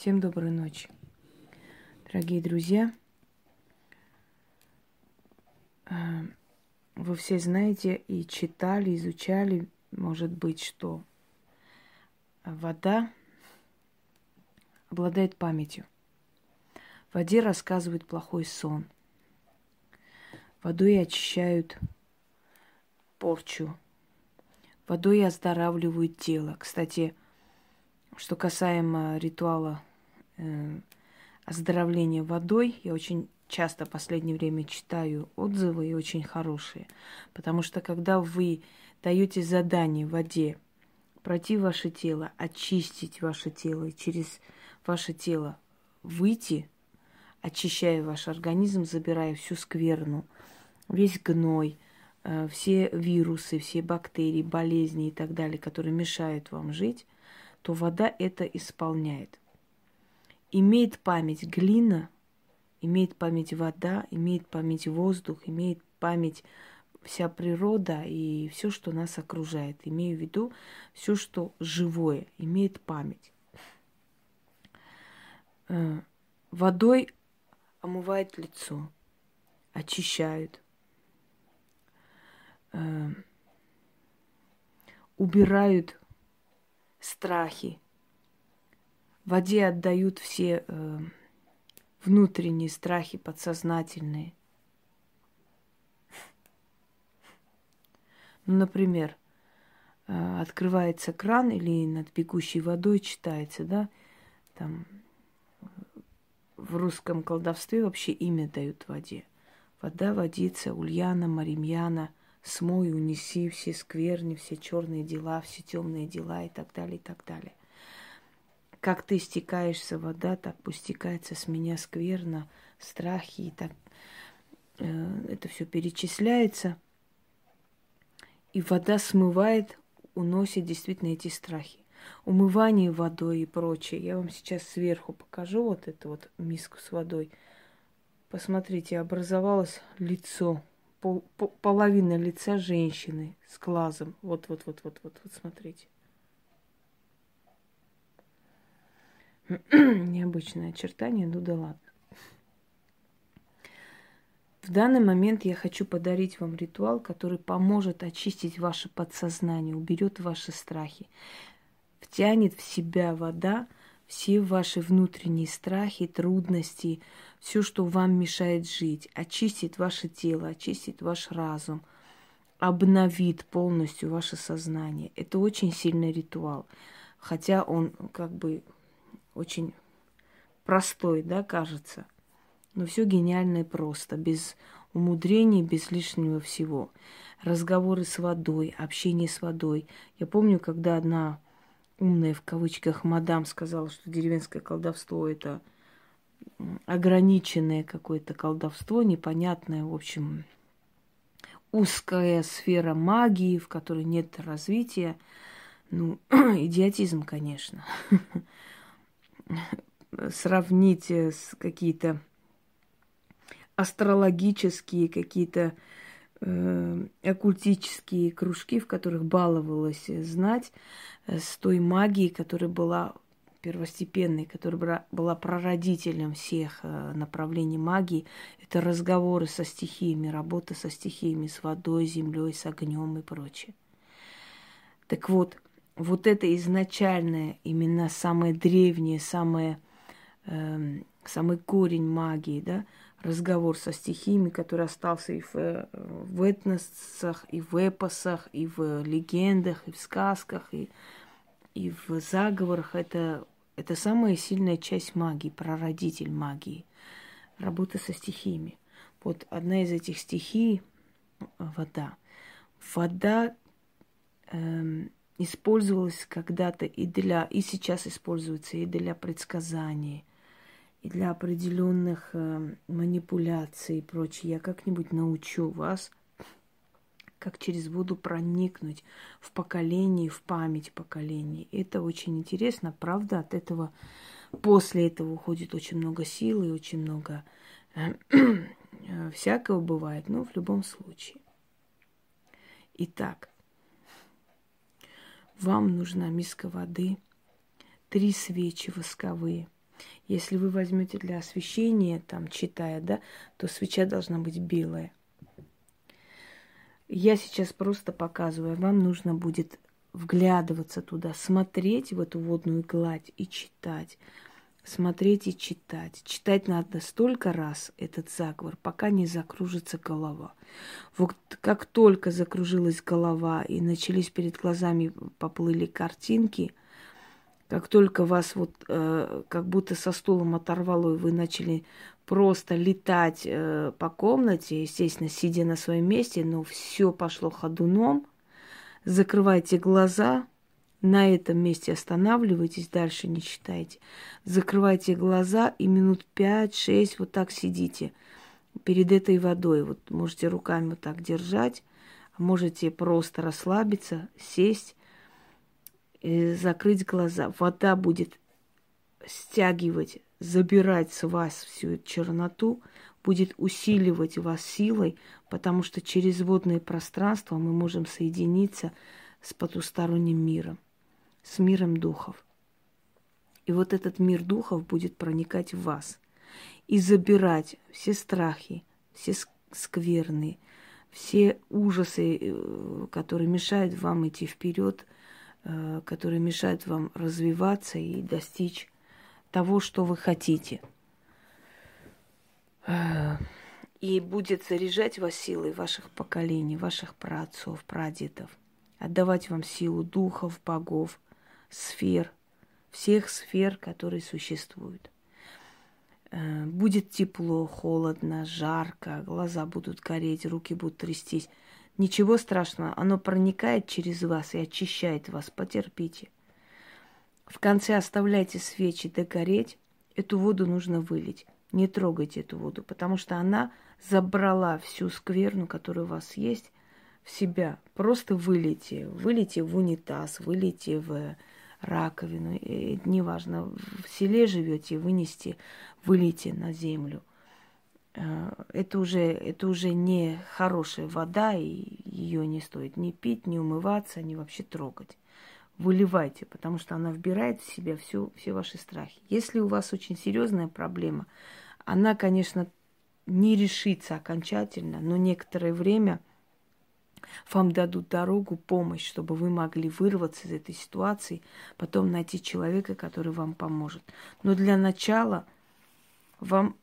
Всем доброй ночи. Дорогие друзья, э, вы все знаете и читали, изучали, может быть, что вода обладает памятью. В воде рассказывают плохой сон. Водой очищают порчу. Водой оздоравливают тело. Кстати, что касаемо ритуала э, оздоровления водой, я очень часто в последнее время читаю отзывы и очень хорошие. Потому что когда вы даете задание воде пройти ваше тело, очистить ваше тело и через ваше тело выйти, очищая ваш организм, забирая всю скверну, весь гной, э, все вирусы, все бактерии, болезни и так далее, которые мешают вам жить, то вода это исполняет. Имеет память глина, имеет память вода, имеет память воздух, имеет память вся природа и все, что нас окружает. Имею в виду все, что живое, имеет память. Э, водой омывает лицо, очищают, э, убирают страхи. Воде отдают все э, внутренние страхи, подсознательные. Ну, например, э, открывается кран или над бегущей водой читается, да, там в русском колдовстве вообще имя дают воде. Вода, водица, Ульяна, Маримьяна, смой, унеси все скверни, все черные дела, все темные дела и так далее, и так далее. Как ты стекаешься вода, так пусть стекается с меня скверно, страхи и так. Э, это все перечисляется. И вода смывает, уносит действительно эти страхи умывание водой и прочее. Я вам сейчас сверху покажу вот эту вот миску с водой. Посмотрите, образовалось лицо, пол, пол, половина лица женщины с глазом. Вот, вот, вот, вот, вот, вот, смотрите. Необычное очертание, ну да ладно. В данный момент я хочу подарить вам ритуал, который поможет очистить ваше подсознание, уберет ваши страхи втянет в себя вода все ваши внутренние страхи, трудности, все, что вам мешает жить, очистит ваше тело, очистит ваш разум, обновит полностью ваше сознание. Это очень сильный ритуал, хотя он как бы очень простой, да, кажется. Но все гениально и просто, без умудрений, без лишнего всего. Разговоры с водой, общение с водой. Я помню, когда одна умная в кавычках мадам сказала, что деревенское колдовство это ограниченное какое-то колдовство, непонятное, в общем, узкая сфера магии, в которой нет развития. Ну, идиотизм, конечно. Сравнить с какие-то астрологические, какие-то э, оккультические кружки, в которых баловалась знать, э, с той магией, которая была первостепенной, которая была прародителем всех э, направлений магии. Это разговоры со стихиями, работа со стихиями, с водой, землей, с огнем и прочее. Так вот, вот это изначальное, именно самое древнее, самое, э, самый корень магии, да, разговор со стихиями, который остался и в, э, в этносах, и в эпосах, и в легендах, и в сказках, и, и в заговорах. Это, это самая сильная часть магии, прародитель магии. Работа со стихиями. Вот одна из этих стихий – вода. Вода эм, использовалась когда-то и для, и сейчас используется и для предсказаний, и для определенных э, манипуляций и прочее. Я как-нибудь научу вас, как через воду проникнуть в поколение, в память поколений. Это очень интересно, правда, от этого после этого уходит очень много сил и очень много э, всякого бывает, но в любом случае. Итак, вам нужна миска воды, три свечи восковые – Если вы возьмете для освещения, там, читая, да, то свеча должна быть белая. Я сейчас просто показываю, вам нужно будет вглядываться туда, смотреть в эту водную гладь и читать. Смотреть и читать. Читать надо столько раз этот заговор, пока не закружится голова. Вот как только закружилась голова и начались перед глазами поплыли картинки, как только вас вот э, как будто со стулом оторвало, и вы начали просто летать э, по комнате, естественно, сидя на своем месте, но все пошло ходуном, закрывайте глаза, на этом месте останавливайтесь, дальше не читайте. Закрывайте глаза и минут 5-6 вот так сидите перед этой водой. Вот можете руками вот так держать, можете просто расслабиться, сесть, и закрыть глаза. Вода будет стягивать, забирать с вас всю эту черноту, будет усиливать вас силой, потому что через водное пространство мы можем соединиться с потусторонним миром, с миром духов. И вот этот мир духов будет проникать в вас и забирать все страхи, все скверные, все ужасы, э, которые мешают вам идти вперед, э, которые мешают вам развиваться и достичь того, что вы хотите. Э, и будет заряжать вас силой ваших поколений, ваших праотцов, прадедов, отдавать вам силу духов, богов, сфер, всех сфер, которые существуют. Э, будет тепло, холодно, жарко, глаза будут гореть, руки будут трястись. Ничего страшного, оно проникает через вас и очищает вас, потерпите – в конце оставляйте свечи догореть. Эту воду нужно вылить. Не трогайте эту воду, потому что она забрала всю скверну, которая у вас есть, в себя. Просто вылейте. Вылейте в унитаз, вылейте в раковину. Неважно, в селе живете, вынести, вылейте на землю. Э, это уже, это уже не хорошая вода, и ее не стоит ни пить, ни умываться, ни вообще трогать выливайте, потому что она вбирает в себя все, все ваши страхи. Если у вас очень серьезная проблема, она, конечно, не решится окончательно, но некоторое время вам дадут дорогу, помощь, чтобы вы могли вырваться из этой ситуации, потом найти человека, который вам поможет. Но для начала вам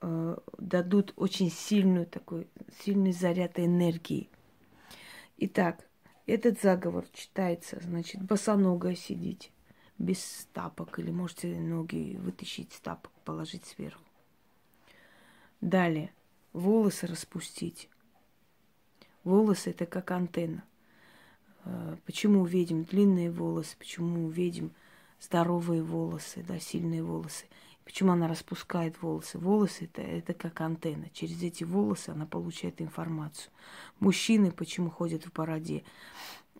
э, дадут очень сильную такой сильный заряд энергии. Итак, этот заговор читается, значит, босоногая сидите, без тапок, или можете ноги вытащить с тапок, положить сверху. Далее, волосы распустить. Волосы это как антенна. Э, почему увидим длинные волосы, почему увидим здоровые волосы, да, сильные волосы. Почему она распускает волосы? Волосы это, это как антенна. Через эти волосы она получает информацию. Мужчины почему ходят в бороде?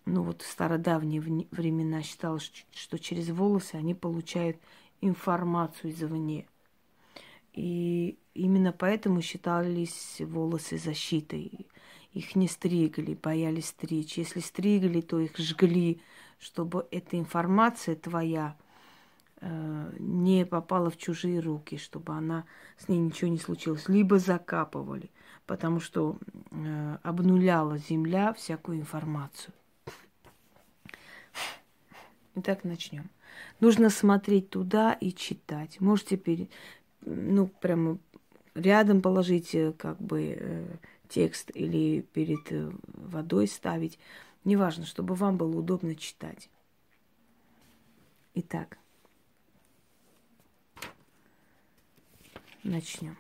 Ну вот в стародавние времена считалось, что через волосы они получают информацию извне. И именно поэтому считались волосы защитой. Их не стригли, боялись стричь. Если стригли, то их жгли, чтобы эта информация твоя – Э, не попала в чужие руки, чтобы она с ней ничего не случилось, либо закапывали, потому что э, обнуляла земля всякую информацию. Итак, начнем. Нужно смотреть туда и читать. Можете перед, ну, прямо рядом положить э, как бы э, текст или перед э, водой ставить. Неважно, чтобы вам было удобно читать. Итак. начнем.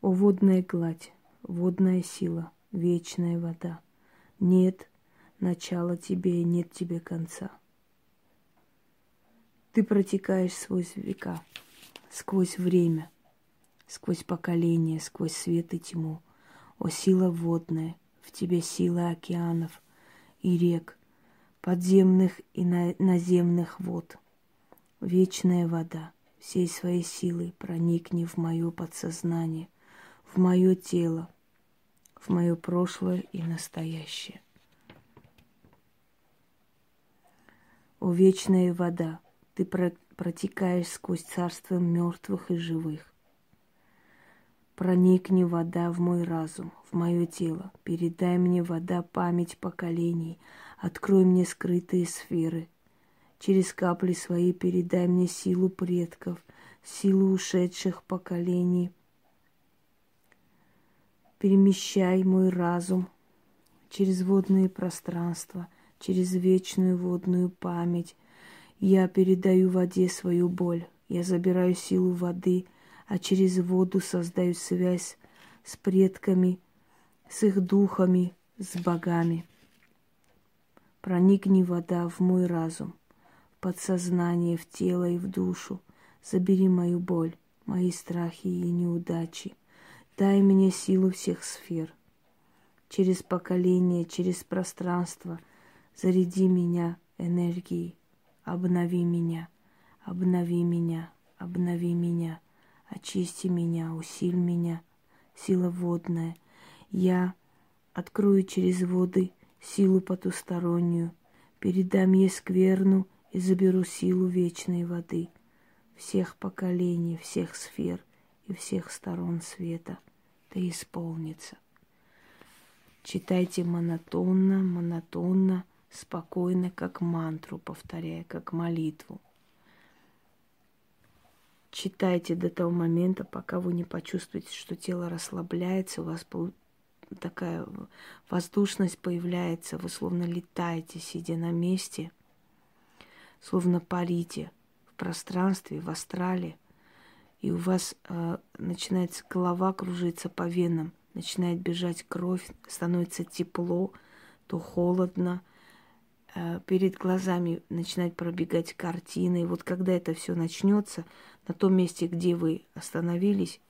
О водная гладь, водная сила, вечная вода. Нет начала тебе и нет тебе конца. Ты протекаешь сквозь века, сквозь время, сквозь поколения, сквозь свет и тьму. О сила водная — в тебе сила океанов и рек, подземных и наземных вод. Вечная вода всей своей силой проникни в мое подсознание, в мое тело, в мое прошлое и настоящее. О вечная вода, ты протекаешь сквозь царство мертвых и живых. Проникни вода в мой разум, в мое тело. Передай мне вода память поколений. Открой мне скрытые сферы. Через капли свои передай мне силу предков, силу ушедших поколений. Перемещай мой разум через водные пространства, через вечную водную память. Я передаю воде свою боль. Я забираю силу воды – а через воду создаю связь с предками, с их духами, с богами. Проникни вода в мой разум, в подсознание, в тело и в душу. Забери мою боль, мои страхи и неудачи. Дай мне силу всех сфер. Через поколение, через пространство заряди меня энергией. Обнови меня, обнови меня, обнови меня. Очисти меня, усиль меня, сила водная. Я открою через воды силу потустороннюю, передам ей скверну и заберу силу вечной воды всех поколений, всех сфер и всех сторон света. Да исполнится. Читайте монотонно, монотонно, спокойно, как мантру, повторяя, как молитву. Читайте до того момента, пока вы не почувствуете, что тело расслабляется, у вас такая воздушность появляется, вы словно летаете, сидя на месте, словно парите в пространстве, в астрале, и у вас э, начинается голова кружиться по венам, начинает бежать кровь, становится тепло, то холодно, перед глазами начинает пробегать картины. Вот когда это все начнется, на том месте, где вы остановились,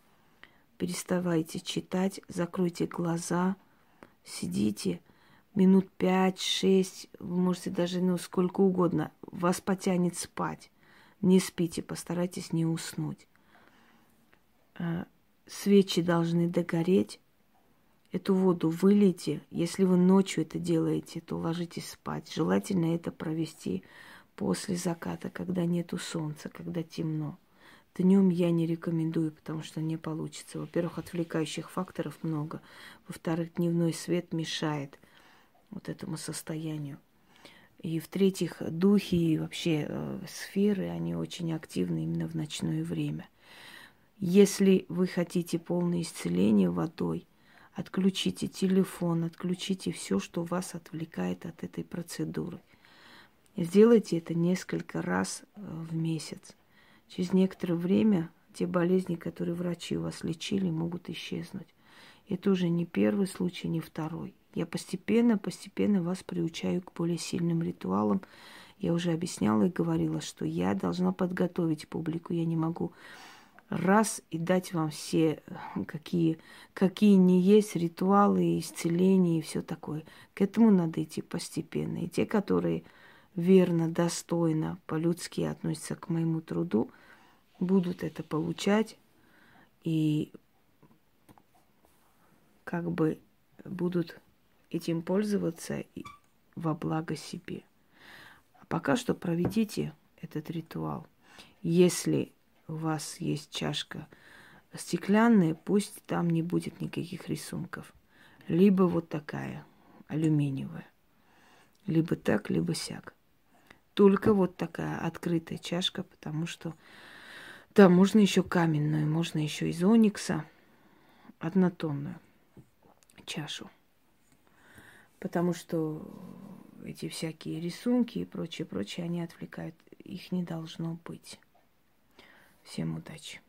переставайте читать, закройте глаза, сидите минут пять-шесть, вы можете даже, ну, сколько угодно, вас потянет спать. Не спите, постарайтесь не уснуть. А, свечи должны догореть. Эту воду вылейте. Если вы ночью это делаете, то ложитесь спать. Желательно это провести после заката, когда нету солнца, когда темно. Днем я не рекомендую, потому что не получится. Во-первых, отвлекающих факторов много. Во-вторых, дневной свет мешает вот этому состоянию. И в-третьих, духи и вообще э, сферы, они очень активны именно в ночное время. Если вы хотите полное исцеление водой, отключите телефон, отключите все, что вас отвлекает от этой процедуры. Сделайте это несколько раз э, в месяц. Через некоторое время те болезни, которые врачи у вас лечили, могут исчезнуть. Это уже не первый случай, не второй. Я постепенно, постепенно вас приучаю к более сильным ритуалам. Я уже объясняла и говорила, что я должна подготовить публику. Я не могу раз и дать вам все, какие, какие не есть ритуалы, исцеления и все такое. К этому надо идти постепенно. И те, которые верно, достойно, по-людски относятся к моему труду, будут это получать и как бы будут этим пользоваться во благо себе. А пока что проведите этот ритуал. Если у вас есть чашка стеклянная, пусть там не будет никаких рисунков. Либо вот такая, алюминиевая. Либо так, либо сяк. Только вот такая открытая чашка, потому что да, можно еще каменную, можно еще из оникса, однотонную чашу. Потому что эти всякие рисунки и прочее, прочее, они отвлекают. Их не должно быть. Всем удачи.